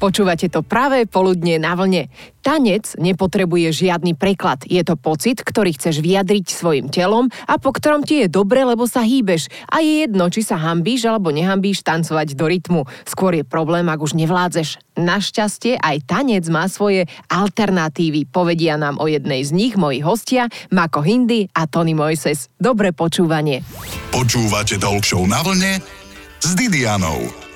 Počúvate to práve poludne na vlne. Tanec nepotrebuje žiadny preklad. Je to pocit, ktorý chceš vyjadriť svojim telom a po ktorom ti je dobre, lebo sa hýbeš. A je jedno, či sa hambíš alebo nehambíš tancovať do rytmu. Skôr je problém, ak už nevládzeš. Našťastie aj tanec má svoje alternatívy. Povedia nám o jednej z nich moji hostia, Mako Hindy a Tony Moises. Dobré počúvanie. Počúvate Talk na vlne s Didianou.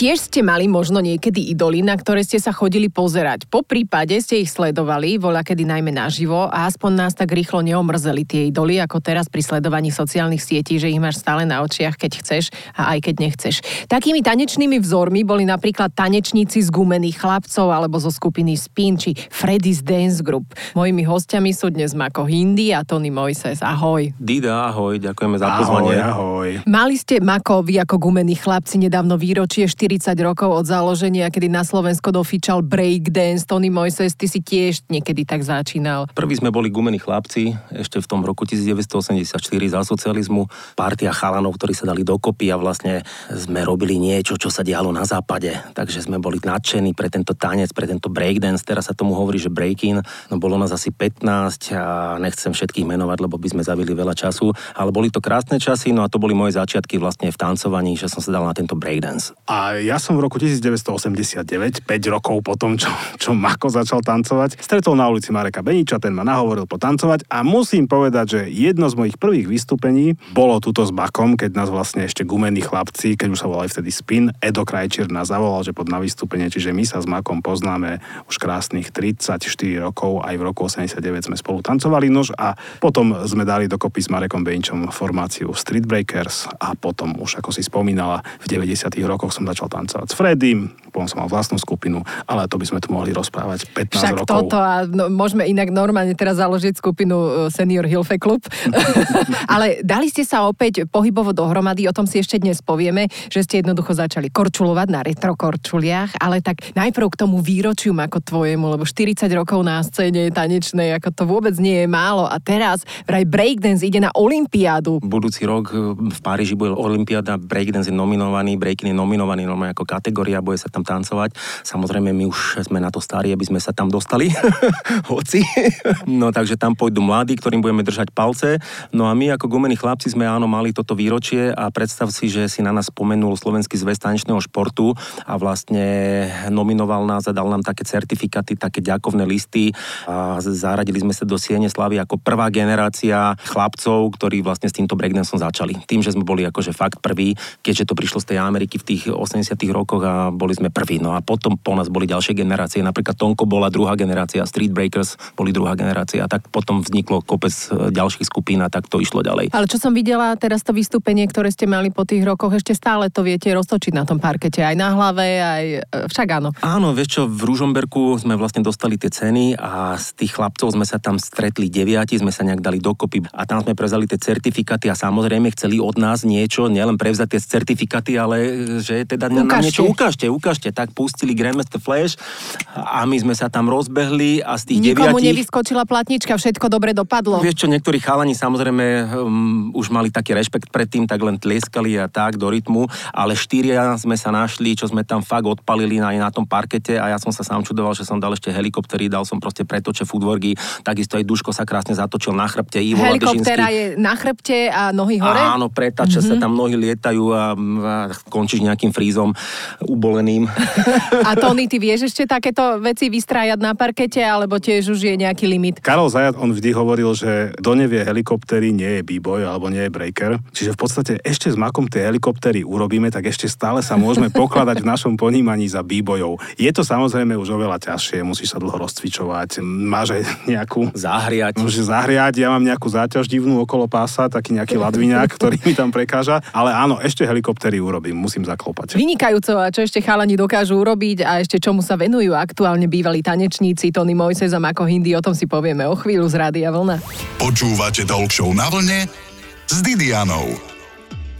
Tiež ste mali možno niekedy idoly, na ktoré ste sa chodili pozerať. Po prípade ste ich sledovali, voľa kedy najmä naživo a aspoň nás tak rýchlo neomrzeli tie idoly, ako teraz pri sledovaní sociálnych sietí, že ich máš stále na očiach, keď chceš a aj keď nechceš. Takými tanečnými vzormi boli napríklad tanečníci z gumených chlapcov alebo zo skupiny Spin či Freddy's Dance Group. Mojimi hostiami sú dnes Mako Hindi a Tony Moises. Ahoj. Dida, ahoj, ďakujeme za pozvanie. Ahoj, ahoj. Mali ste Mako, vy ako gumení chlapci nedávno výročie 4 40 rokov od založenia, kedy na Slovensko dofičal breakdance. Tony Moises, ty si tiež niekedy tak začínal. Prvý sme boli gumení chlapci, ešte v tom roku 1984 za socializmu. Partia chalanov, ktorí sa dali dokopy a vlastne sme robili niečo, čo sa dialo na západe. Takže sme boli nadšení pre tento tanec, pre tento breakdance. Teraz sa tomu hovorí, že breaking. No bolo nás asi 15 a nechcem všetkých menovať, lebo by sme zavili veľa času. Ale boli to krásne časy, no a to boli moje začiatky vlastne v tancovaní, že som sa dal na tento breakdance. A ja som v roku 1989, 5 rokov po tom, čo, čo Mako začal tancovať, stretol na ulici Mareka Beniča, ten ma nahovoril potancovať a musím povedať, že jedno z mojich prvých vystúpení bolo tuto s Bakom, keď nás vlastne ešte gumení chlapci, keď už sa volali vtedy Spin, Edo Krajčír nás zavolal, že pod na vystúpenie, čiže my sa s Makom poznáme už krásnych 34 rokov, aj v roku 89 sme spolu tancovali nož a potom sme dali dokopy s Marekom Beničom formáciu Street Breakers a potom už, ako si spomínala, v 90 rokoch som začal tancovať s Freddym, potom som mal vlastnú skupinu, ale to by sme tu mohli rozprávať 15 Však rokov. toto a no, môžeme inak normálne teraz založiť skupinu e, Senior Hilfe Club. ale dali ste sa opäť pohybovo dohromady, o tom si ešte dnes povieme, že ste jednoducho začali korčulovať na retro korčuliach, ale tak najprv k tomu výročiu ako tvojemu, lebo 40 rokov na scéne tanečnej, ako to vôbec nie je málo a teraz vraj breakdance ide na Olympiádu. Budúci rok v Páriži bude Olympiáda, breakdance je nominovaný, breaking je nominovaný normálne ako kategória, bude sa tam tancovať. Samozrejme, my už sme na to starí, aby sme sa tam dostali, hoci. no takže tam pôjdu mladí, ktorým budeme držať palce. No a my ako gumení chlapci sme áno mali toto výročie a predstav si, že si na nás spomenul Slovenský zväz tanečného športu a vlastne nominoval nás a dal nám také certifikáty, také ďakovné listy a zaradili sme sa do Siene Slavy ako prvá generácia chlapcov, ktorí vlastne s týmto breakdanceom začali. Tým, že sme boli akože fakt prví, keďže to prišlo z tej Ameriky v tých 80 rokoch a boli sme prví. No a potom po nás boli ďalšie generácie, napríklad Tonko bola druhá generácia, Street Breakers boli druhá generácia, tak potom vzniklo kopec e, ďalších skupín a tak to išlo ďalej. Ale čo som videla teraz to vystúpenie, ktoré ste mali po tých rokoch, ešte stále to viete roztočiť na tom parkete, aj na hlave, aj e, však áno. Áno, vieš čo, v Ružomberku sme vlastne dostali tie ceny a z tých chlapcov sme sa tam stretli deviati, sme sa nejak dali dokopy a tam sme prezali tie certifikáty a samozrejme chceli od nás niečo, nielen prevzať tie certifikáty, ale e, že teda ukážte. nám niečo ukážte, ukážte. Tak pustili Grandmaster Flash a my sme sa tam rozbehli a z tých Nikomu deviatich... nevyskočila platnička, všetko dobre dopadlo. Vieš čo, niektorí chalani samozrejme um, už mali taký rešpekt pred tým, tak len tlieskali a tak do rytmu, ale štyria sme sa našli, čo sme tam fakt odpalili aj na tom parkete a ja som sa sám čudoval, že som dal ešte helikoptery, dal som proste pretoče footworky, takisto aj Duško sa krásne zatočil na chrbte. Ivo Helikoptera je na chrbte a nohy hore? Áno, pretače mm-hmm. sa tam nohy lietajú a, a končíš nejakým frízom uboleným. A Tony, ty vieš ešte takéto veci vystrájať na parkete, alebo tiež už je nejaký limit? Karol Zajat, on vždy hovoril, že kto nevie helikoptery, nie je b-boy alebo nie je breaker. Čiže v podstate ešte s makom tie helikoptery urobíme, tak ešte stále sa môžeme pokladať v našom ponímaní za b-boyov. Je to samozrejme už oveľa ťažšie, musíš sa dlho rozcvičovať, máš aj nejakú... Zahriať. Môžeš zahriať, ja mám nejakú záťaž divnú okolo pása, taký nejaký ladviňák, ktorý mi tam prekáža, ale áno, ešte helikoptery urobím, musím zaklopať. Vynikajúco a čo ešte chalani dokážu urobiť a ešte čomu sa venujú aktuálne bývalí tanečníci Tony Moises a Mako Hindi, o tom si povieme o chvíľu z Rádia Vlna. Počúvate Talk na vlne s Didianou.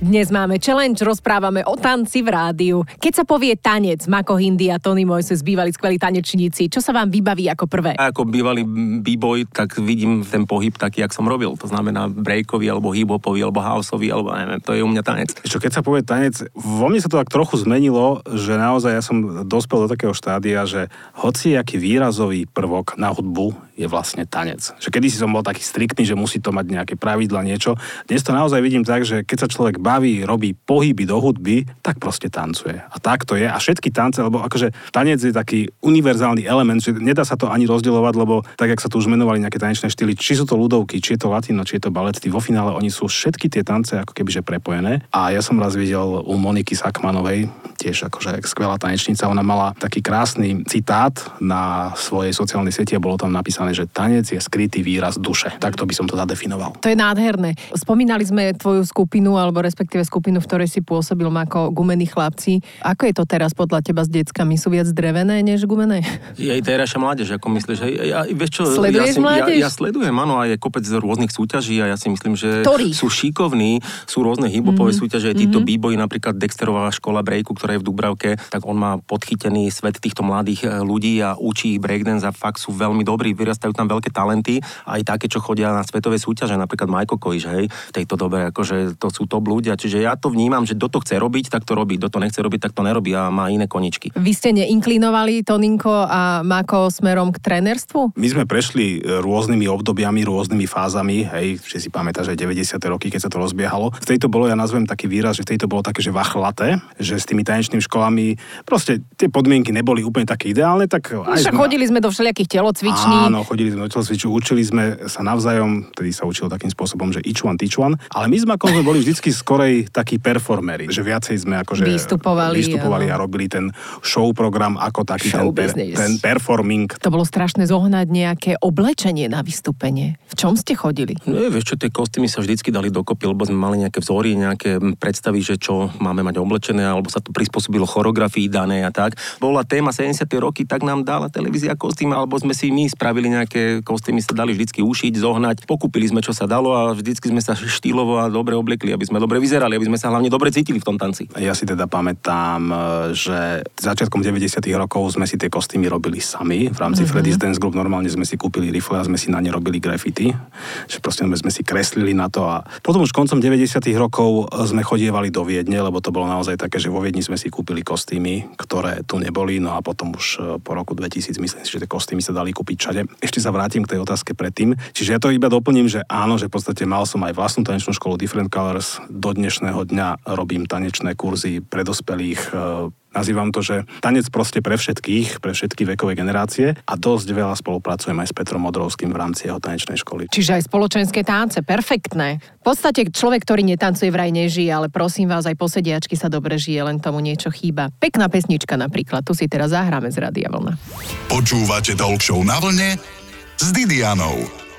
Dnes máme challenge, rozprávame o tanci v rádiu. Keď sa povie tanec, Mako Hindi a Tony Moises bývali skvelí tanečníci, čo sa vám vybaví ako prvé? A ako bývalý b-boy, tak vidím ten pohyb taký, jak som robil. To znamená breakový, alebo hip-hopový, alebo houseový, alebo neviem, to je u mňa tanec. Čo keď sa povie tanec, vo mne sa to tak trochu zmenilo, že naozaj ja som dospel do takého štádia, že hoci aký výrazový prvok na hudbu je vlastne tanec. Že kedy si som bol taký striktný, že musí to mať nejaké pravidla, niečo. Dnes to naozaj vidím tak, že keď sa človek baví, robí pohyby do hudby, tak proste tancuje. A tak to je. A všetky tance, lebo akože tanec je taký univerzálny element, že nedá sa to ani rozdielovať, lebo tak, jak sa tu už menovali nejaké tanečné štýly, či sú to ľudovky, či je to latino, či je to balety, vo finále oni sú všetky tie tance ako kebyže prepojené. A ja som raz videl u Moniky Sakmanovej, tiež akože skvelá tanečnica, ona mala taký krásny citát na svojej sociálnej sieti a bolo tam napísané, že tanec je skrytý výraz duše. Takto by som to zadefinoval. To je nádherné. Spomínali sme tvoju skupinu, alebo respektíve skupinu, v ktorej si pôsobil ako gumení chlapci. Ako je to teraz podľa teba s deckami? Sú viac drevené než gumené? Je aj terajšia mládež, ako myslíš. Hej, ja, vieš čo, Sleduješ ja, mládež? ja, ja, sledujem, áno, a je kopec rôznych súťaží a ja si myslím, že Ktorých? sú šikovní, sú rôzne hip-hopové Mhm. súťaže, títo b-boy, napríklad Dexterová škola breaku, ktorá je v Dubravke, tak on má podchytený svet týchto mladých e, ľudí a učí ich breakdance a fakt sú veľmi dobrí, vyrastajú tam veľké talenty, aj také, čo chodia na svetové súťaže, napríklad Majko Kojiš, hej, v tejto dobe, akože to sú top ľudia, čiže ja to vnímam, že kto to chce robiť, tak to robí, kto to nechce robiť, tak to nerobí a má iné koničky. Vy ste neinklinovali, Toninko a Mako, smerom k trénerstvu? My sme prešli e, rôznymi obdobiami, rôznymi fázami, hej, že si pamätáš, že 90. roky, keď sa to rozbiehalo. V tejto bolo, ja nazvem taký výraz, že v tejto bolo také, že vachlaté, že s tými tanečnými školami proste tie podmienky neboli úplne také ideálne, tak aj Však sme- chodili sme do všelijakých telocviční. Áno, chodili sme do telocviču, učili sme sa navzájom, tedy sa učilo takým spôsobom, že each one, teach one, ale my sme ako sme boli vždycky skorej takí performery, že viacej sme akože Vystupovali, vystupovali a robili ten show program ako taký ten, Show per, business. ten performing. To bolo strašné zohnať nejaké oblečenie na vystúpenie. V čom ste chodili? No je, vieš čo, tie kostýmy sa vždycky dali dokopy, lebo sme mali nejaké vzory, nejaké predstavy, že čo máme mať oblečené, alebo sa to prispôsobilo choreografii danej a tak. Bola téma 70. roky, tak nám dala televízia kostým, alebo sme si my spravili nejaké kostýmy, sa dali vždycky ušiť, zohnať. Pokúpili sme, čo sa dalo a vždycky sme sa štýlovo a dobre obliekli, aby sme dobre vyzerali, aby sme sa hlavne dobre cítili v tom tanci. Ja si teda pamätám, e, že začiatkom 90. rokov sme si tie kostýmy robili sami. V rámci mm-hmm. Freddy's Dance Group normálne sme si kúpili rifle a sme si na ne robili graffiti. Že proste sme, si kreslili na to a potom už koncom 90. rokov sme chodievali do Viedne, lebo to bolo naozaj také, že vo Viedni sme si kúpili kostýmy, ktoré tu neboli, no a potom už e, po roku 2000 myslím si, že tie kostýmy sa dali kúpiť všade. Ešte sa vrátim k tej otázke predtým. Čiže ja to iba doplním, že áno, že v podstate mal som aj vlastnú tanečnú školu Different Colors. Do dnešného dňa robím tanečné kurzy pre dospelých. e, Nazývam to, že tanec proste pre všetkých, pre všetky vekové generácie a dosť veľa spolupracujem aj s Petrom Modrovským v rámci jeho tanečnej školy. Čiže aj spoločenské tánce, perfektné. V podstate človek, ktorý netancuje vraj nežije, ale prosím vás, aj po sediačky sa dobre žije, len tomu niečo chýba. Pekná pesnička napríklad, tu si teraz zahráme z Radia Vlna. Počúvate Talk Show na vlne s Didianou.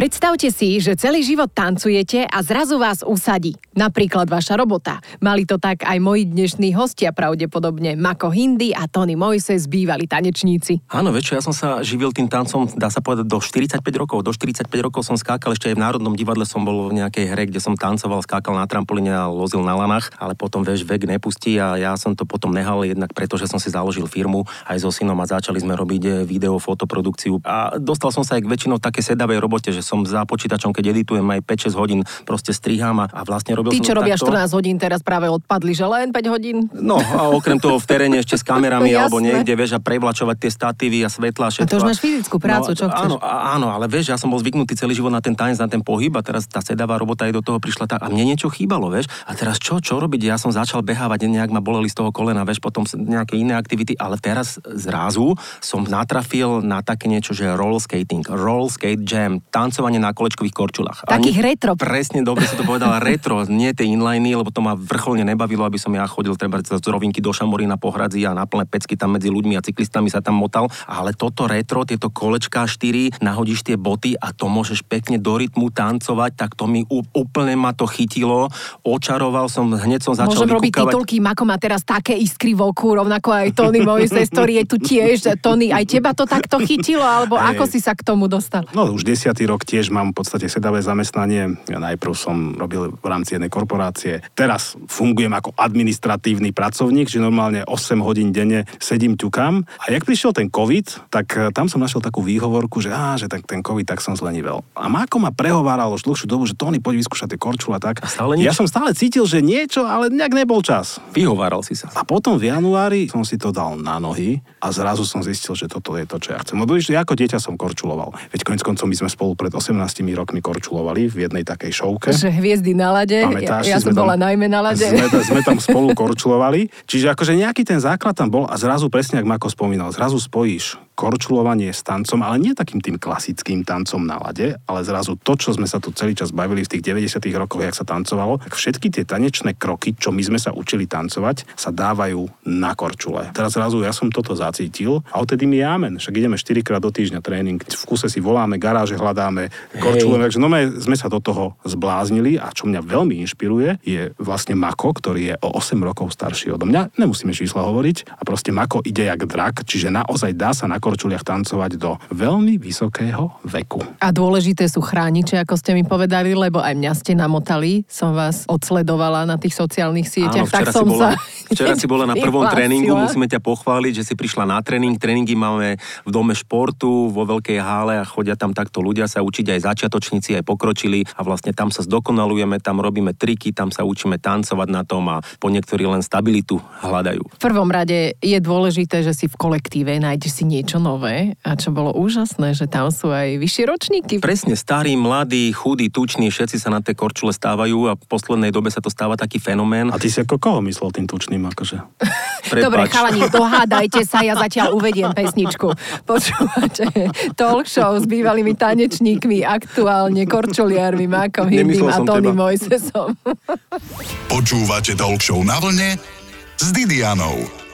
Predstavte si, že celý život tancujete a zrazu vás usadí. Napríklad vaša robota. Mali to tak aj moji dnešní hostia pravdepodobne. Mako Hindi a Tony Moises, bývali tanečníci. Áno, čo, ja som sa živil tým tancom, dá sa povedať, do 45 rokov. Do 45 rokov som skákal, ešte aj v Národnom divadle som bol v nejakej hre, kde som tancoval, skákal na trampolíne a lozil na lanách, ale potom, vieš, vek nepustí a ja som to potom nehal jednak preto, že som si založil firmu aj so synom a začali sme robiť eh, video, fotoprodukciu a dostal som sa aj k väčšinou také sedavej robote, že som za počítačom, keď editujem aj 5-6 hodín, proste strihám a, a vlastne robil som čo robia takto. 14 hodín, teraz práve odpadli, že len 5 hodín. No a okrem toho v teréne ešte s kamerami No, alebo niekde, vieš, a prevlačovať tie statívy a svetla a A všetko. to už máš fyzickú prácu, no, čo chceš? Áno, áno, ale vieš, ja som bol zvyknutý celý život na ten tanec, na ten pohyb a teraz tá sedavá robota aj do toho prišla tak a mne niečo chýbalo, vieš. A teraz čo, čo robiť? Ja som začal behávať, nejak ma boleli z toho kolena, vieš, potom nejaké iné aktivity, ale teraz zrazu som natrafil na také niečo, že roll skating, roll skate jam, tancovanie na kolečkových korčulách. Takých nie- retro. Presne, dobre si to povedala, retro, nie tie inliny, lebo to ma vrcholne nebavilo, aby som ja chodil treba z rovinky do Šamorína po hradzi a na plné pecky tam medzi ľuďmi a cyklistami sa tam motal. Ale toto retro, tieto kolečká 4, nahodíš tie boty a to môžeš pekne do rytmu tancovať, tak to mi úplne ma to chytilo. Očaroval som, hneď som začal Môžem robiť vykúkavať. titulky, Mako má teraz také iskry v oku, rovnako aj Tony Moises, ktorý je tu tiež. Tony, aj teba to takto chytilo, alebo Hej. ako si sa k tomu dostal? No už desiatý rok rok tiež mám v podstate sedavé zamestnanie. Ja najprv som robil v rámci jednej korporácie. Teraz fungujem ako administratívny pracovník, že normálne 8 hodín denne sedím ťukám. A jak prišiel ten COVID, tak eh, tam som našiel takú výhovorku, že á, že tak ten COVID, tak som zlenivel. A Máko ma prehováralo už dlhšiu dobu, že Tony, poď vyskúšať tie korčule a tak. A stále nič? Ja som stále cítil, že niečo, ale nejak nebol čas. Vyhováral si sa. A potom v januári som si to dal na nohy a zrazu som zistil, že toto je to, čo ja chcem. Lebo ešte ako dieťa som korčuloval. Veď konec koncov my sme spolu pred 18 rokmi korčulovali v jednej takej šovke. Že hviezdy na lade, Pamätáš ja, ja som sme tam- bola najmä na lade. Sme, sme tam spolu korčulovali. Čiže akože nejaký ten základ tam bol a zrazu presne, ako Mako spomínal, zrazu spojíš korčulovanie s tancom, ale nie takým tým klasickým tancom na lade, ale zrazu to, čo sme sa tu celý čas bavili v tých 90 rokoch, jak sa tancovalo, tak všetky tie tanečné kroky, čo my sme sa učili tancovať, sa dávajú na korčule. Teraz zrazu ja som toto zacítil a odtedy mi je amen. Však ideme 4 krát do týždňa tréning. V kuse si voláme, garáže hľadáme, korčule, takže no sme sa do toho zbláznili a čo mňa veľmi inšpiruje, je vlastne Mako, ktorý je o 8 rokov starší odo mňa. Nemusíme čísla hovoriť a proste Mako ide jak drak, čiže naozaj dá sa na korčuliach tancovať do veľmi vysokého veku. A dôležité sú chrániče, ako ste mi povedali, lebo aj mňa ste namotali. Som vás odsledovala na tých sociálnych sieťach. Áno, včera, tak si som bola, sa včera si bola na prvom prihlásila. tréningu, musíme ťa pochváliť, že si prišla na tréning. Tréningy máme v dome športu, vo veľkej hále a chodia tam takto ľudia sa učiť aj začiatočníci, aj pokročili a vlastne tam sa zdokonalujeme, tam robíme triky, tam sa učíme tancovať na tom a po niektorí len stabilitu hľadajú. V prvom rade je dôležité, že si v kolektíve nájdeš si niečo nové a čo bolo úžasné, že tam sú aj vyššie ročníky. Presne, starí, mladí, chudí, tuční, všetci sa na tie korčule stávajú a v poslednej dobe sa to stáva taký fenomén. A ty si ako koho myslel tým tučným? Akože? Dobre, chalani, dohádajte sa, ja zatiaľ uvediem pesničku. Počúvate, talk show s bývalými tanečníkmi, aktuálne korčuliarmi, Mákom Nemyslel a Tony. Mojsesom. Počúvate Talk Show na vlne s Didianou.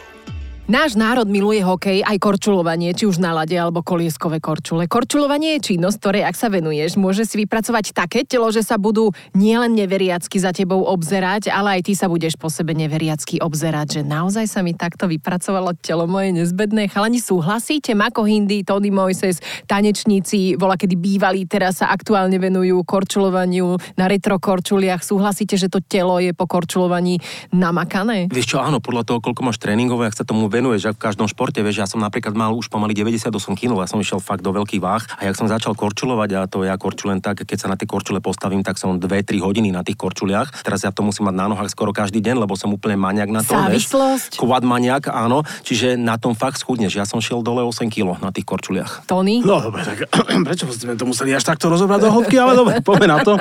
Náš národ miluje hokej aj korčulovanie, či už na lade alebo kolieskové korčule. Korčulovanie je činnosť, ktorej ak sa venuješ, môže si vypracovať také telo, že sa budú nielen neveriacky za tebou obzerať, ale aj ty sa budeš po sebe neveriacky obzerať, že naozaj sa mi takto vypracovalo telo moje nezbedné. Chalani, súhlasíte? Mako Hindy, Tony Moises, tanečníci, bola kedy bývalí, teraz sa aktuálne venujú korčulovaniu na retro korčuliach. Súhlasíte, že to telo je po korčulovaní namakané? Vieš čo, áno, podľa toho, koľko máš tréningov, ak sa tomu venuješ, v každom športe, vieš, ja som napríklad mal už pomaly 98 kg, ja som išiel fakt do veľkých váh a jak som začal korčulovať a to ja korčulen tak, keď sa na tie korčule postavím, tak som 2-3 hodiny na tých korčuliach. Teraz ja to musím mať na nohách skoro každý deň, lebo som úplne maniak na to. Závislosť? Quad maniak, áno, čiže na tom fakt schudneš. Ja som šiel dole 8 kg na tých korčuliach. Tony? No dobre, tak prečo sme to museli až takto rozobrať do hĺbky, ale dobre, poďme na to.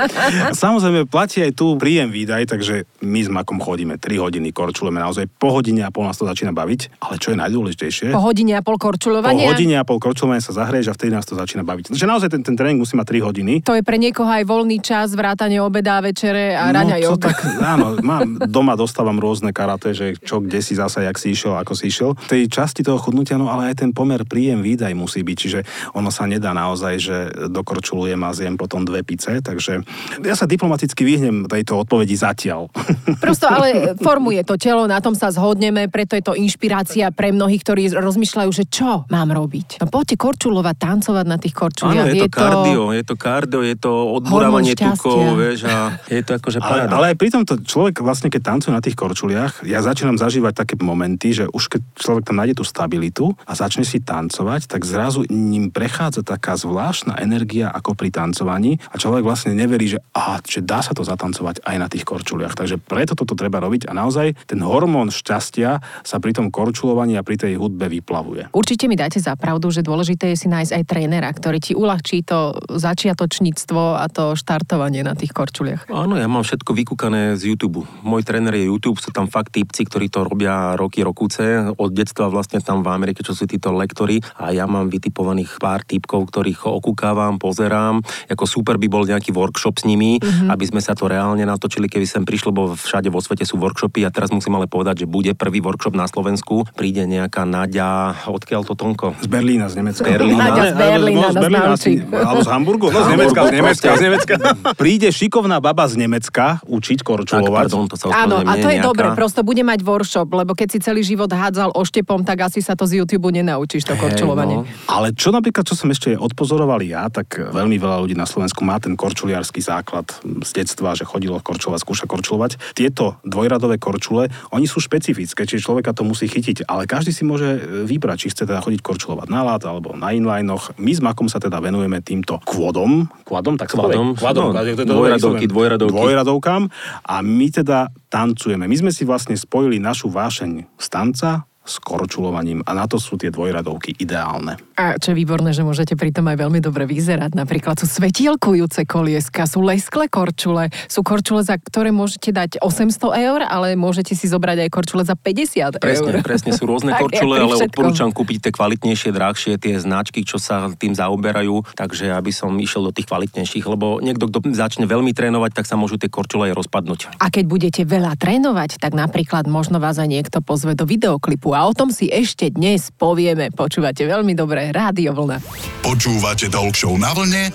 Samozrejme, platí aj tu príjem výdaj, takže my s Makom chodíme 3 hodiny, korčulujeme naozaj po hodine a pol nás to začína baviť, ale čo je najdôležitejšie, Po hodine a pol po korčulovania? hodine a pol korčulovania sa zahreješ a vtedy nás to začína baviť. Takže naozaj ten, ten tréning musí mať 3 hodiny. To je pre niekoho aj voľný čas, vrátanie obeda, večere a raňa no, jog. to tak, áno, mám, doma dostávam rôzne karate, že čo, kde si zasa, jak si išiel, ako si išiel. V tej časti toho chudnutia, no ale aj ten pomer príjem výdaj musí byť, čiže ono sa nedá naozaj, že dokorčulujem a zjem potom dve pice, takže ja sa diplomaticky vyhnem tejto odpovedi zatiaľ. Prosto ale formuje to telo, na tom sa zhodneme, preto je to inšpirácia pre mnohých, ktorí rozmýšľajú, že čo mám robiť. No poďte korčulovať, tancovať na tých Áno, korčuliach. je to kardio, je to kardio, je to odburávanie tukov, vieš, a je to akože Ale, ale aj pri tomto človek vlastne, keď tancuje na tých korčuliach, ja začínam zažívať také momenty, že už keď človek tam nájde tú stabilitu a začne si tancovať, tak zrazu ním prechádza taká zvláštna energia ako pri tancovaní a človek vlastne neverí, že, aha, že dá sa to zatancovať aj na tých korčuliach. Takže preto toto treba robiť a naozaj ten hormón šťastia sa pri tom korčulovaní a pri tej hudbe vyplavuje. Určite mi dáte za pravdu, že dôležité je si nájsť aj trénera, ktorý ti uľahčí to začiatočníctvo a to štartovanie na tých korčuliach. Áno, ja mám všetko vykúkané z YouTube. Môj tréner je YouTube, sú tam fakt típci, ktorí to robia roky, rokúce. Od detstva vlastne tam v Amerike, čo sú títo lektory a ja mám vytipovaných pár typkov, ktorých okúkávam, pozerám. Ako super by bol nejaký workshop s nimi, mm-hmm. aby sme sa to reálne natočili, keby sem prišlo, bo všade vo svete sú workshopy a teraz musím ale povedať, že bude prvý workshop na Slovensku príde nejaká Nadia, odkiaľ to Tonko? Z Berlína, z Nemecka. Berlína. Nadia z Berlína No, z Berlína asi, alebo z Hamburgu? No, z Nemecka, z Nemecka, z Nemecka. Príde šikovná baba z Nemecka učiť Tak, korčulovať. pardon, to sa Áno, a to je nejaká- dobre, prosto bude mať workshop, lebo keď si celý život hádzal oštepom, tak asi sa to z YouTube nenaučíš, to korčulovanie. no. Ale čo napríklad, čo som ešte odpozoroval ja, tak veľmi veľa ľudí na Slovensku má ten korčuliarský základ z detstva, že chodilo korčulovať, skúša korčulovať. Tieto dvojradové korčule, oni sú špecifické, čiže človeka to musí chytiť, ale každý si môže e, vybrať, či chce teda chodiť korčulovať na lát alebo na inlinoch. My s Makom sa teda venujeme týmto kvôdom, kvadom, tak sa povie? Kvadom, no, dvojradovky, dvojradovky. dvojradovkám a my teda tancujeme. My sme si vlastne spojili našu vášeň z tanca s korčulovaním a na to sú tie dvojradovky ideálne. A čo je výborné, že môžete pritom aj veľmi dobre vyzerať. Napríklad sú svetielkujúce kolieska, sú lesklé korčule, sú korčule, za ktoré môžete dať 800 eur, ale môžete si zobrať aj korčule za 50 Presne, eur. presne sú rôzne korčule, ale odporúčam kúpiť tie kvalitnejšie, drahšie, tie značky, čo sa tým zaoberajú, takže aby som išiel do tých kvalitnejších, lebo niekto, kto začne veľmi trénovať, tak sa môžu tie korčule aj rozpadnúť. A keď budete veľa trénovať, tak napríklad možno vás aj niekto pozve do videoklipu a o tom si ešte dnes povieme. Počúvate veľmi dobre Rádio Vlna. Počúvate Talk na vlne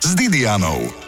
s Didianou.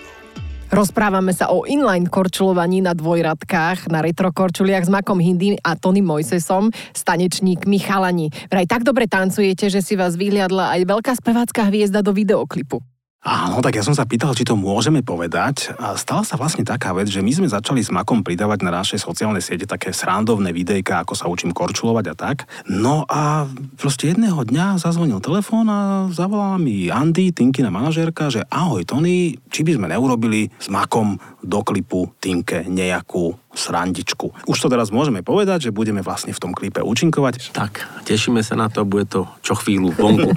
Rozprávame sa o inline korčulovaní na dvojradkách, na retro korčuliach s Makom Hindy a Tony Mojsesom, s tanečníkmi chalani. Vraj tak dobre tancujete, že si vás vyhliadla aj veľká spevácká hviezda do videoklipu. Áno, tak ja som sa pýtal, či to môžeme povedať. A stala sa vlastne taká vec, že my sme začali s Makom pridávať na naše sociálne siete také srandovné videjka, ako sa učím korčulovať a tak. No a proste jedného dňa zazvonil telefón a zavolala mi Andy, Tinkina manažérka, že ahoj Tony, či by sme neurobili s Makom do klipu Tinke nejakú srandičku. Už to teraz môžeme povedať, že budeme vlastne v tom klipe účinkovať. Tak, tešíme sa na to, bude to čo chvíľu vonku.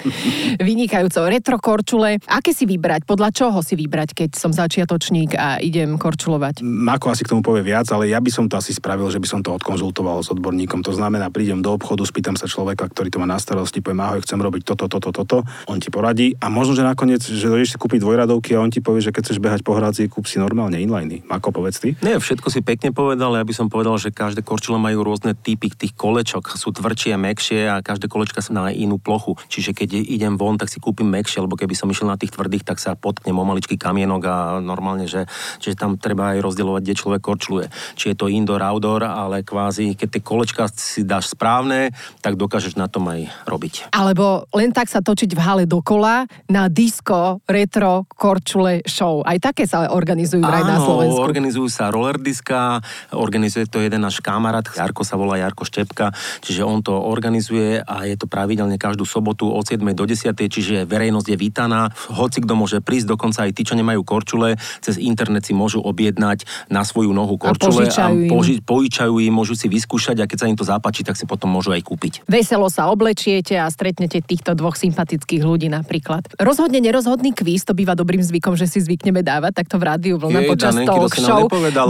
Vynikajúco retro korčule. Aké si vybrať? Podľa čoho si vybrať, keď som začiatočník a idem korčulovať? Mako asi k tomu povie viac, ale ja by som to asi spravil, že by som to odkonzultoval s odborníkom. To znamená, prídem do obchodu, spýtam sa človeka, ktorý to má na starosti, poviem, ahoj, chcem robiť toto, toto, toto, on ti poradí a možno, že nakoniec, že dojdeš si kúpiť dvojradovky a on ti povie, že keď chceš behať po hradzi, kúp si normálne inliny. Mako, povedz ty. Nie, všetko si pekne povedal, ja by som povedal, že každé korčule majú rôzne typy tých kolečok, sú tvrdšie mekšie a každé kolečka sa na inú plochu. Čiže keď idem von, tak si kúpim mekšie, lebo keby som išiel na tých tvrdých, tak sa potknem o maličký kamienok a normálne, že, že tam treba aj rozdielovať, kde človek korčuluje. Či je to indoor, outdoor, ale kvázi, keď tie kolečka si dáš správne, tak dokážeš na tom aj robiť. Alebo len tak sa točiť v hale dokola na disco, retro, korčule show. Aj také sa organizujú vraj na Slovensku. organizujú sa roller diska, organizuje to jeden náš kamarát, Jarko sa volá Jarko Štepka, čiže on to organizuje a je to pravidelne každú sobotu od 7. do 10. Čiže verejnosť je vítaná. Hoci kto môže prísť, dokonca aj tí, čo nemajú korčule, cez internet si môžu objednať na svoju nohu korčule požičajú poži- požičajú im, môžu si vyskúšať a keď sa im to zapáči, tak si potom môžu aj kúpiť. Veselo sa oblečiete a stretnete týchto dvoch sympatických ľudí napríklad. Rozhodne nerozhodný kvíz, to býva dobrým zvykom, že si zvykneme dávať takto v rádiu vlna Jej, počas Danenky, talk show.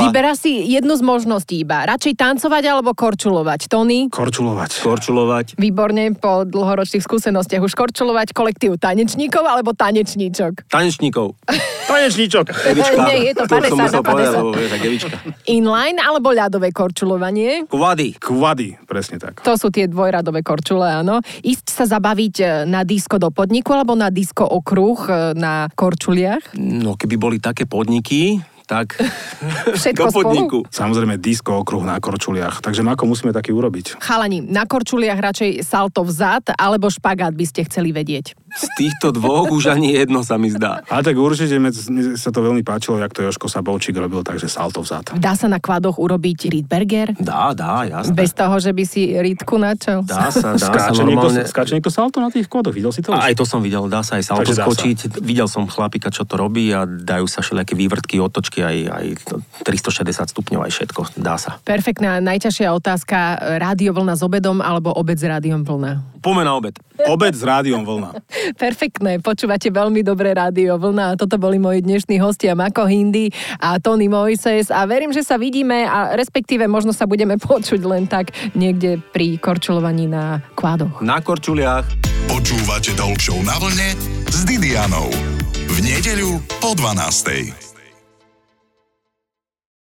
Vyberá si jednu z možností iba. Radšej tancovať alebo korčulovať. Tony? Korčulovať. Korčulovať. Výborne, po dlhoročných skúsenostiach už korčulovať kolektív tanečníkov alebo tanečníčok. Tanečníkov. Tanečníčok. Nie, je to To som 50 musel na povedať, 50. lebo vieš, ak Evička. Inline alebo ľadové korčulovanie? Kvady. Kvady, presne tak. To sú tie dvojradové korčule, áno. Ísť sa zabaviť e, na disko do podniku alebo na disko okruh e, na korčuliach? No keby boli také podniky, tak Všetko do spolu? podniku. Samozrejme disko okruh na korčuliach. Takže Mako musíme taký urobiť. Chalani, na korčuliach radšej salto vzad alebo špagát by ste chceli vedieť? Z týchto dvoch už ani jedno sa mi zdá. Ale tak určite mne sa to veľmi páčilo, jak to Joško Sabovčík robil, takže salto vzad. Dá sa na kvadoch urobiť Riedberger? Dá, dá, jasné. Bez toho, že by si Rítku načal? Dá sa, dá sa Skáče niekto, normálne. skáče niekto salto na tých kvadoch, videl si to? A aj to som videl, dá sa aj salto Takže dá sa. skočiť. Videl som chlapika, čo to robí a dajú sa všelijaké vývrtky, otočky, aj, aj 360 stupňov, aj všetko. Dá sa. Perfektná, najťažšia otázka. Rádio vlna s obedom alebo obed s rádiom vlna? Poďme na obed. Obed s rádiom vlna. Perfektné, počúvate veľmi dobré rádio vlna a toto boli moji dnešní hostia Mako Hindy a Tony Moises a verím, že sa vidíme a respektíve možno sa budeme počuť len tak niekde pri korčulovaní na kvádoch. Na korčuliach. Počúvate Show na vlne s Didianou. V nedeľu po 12.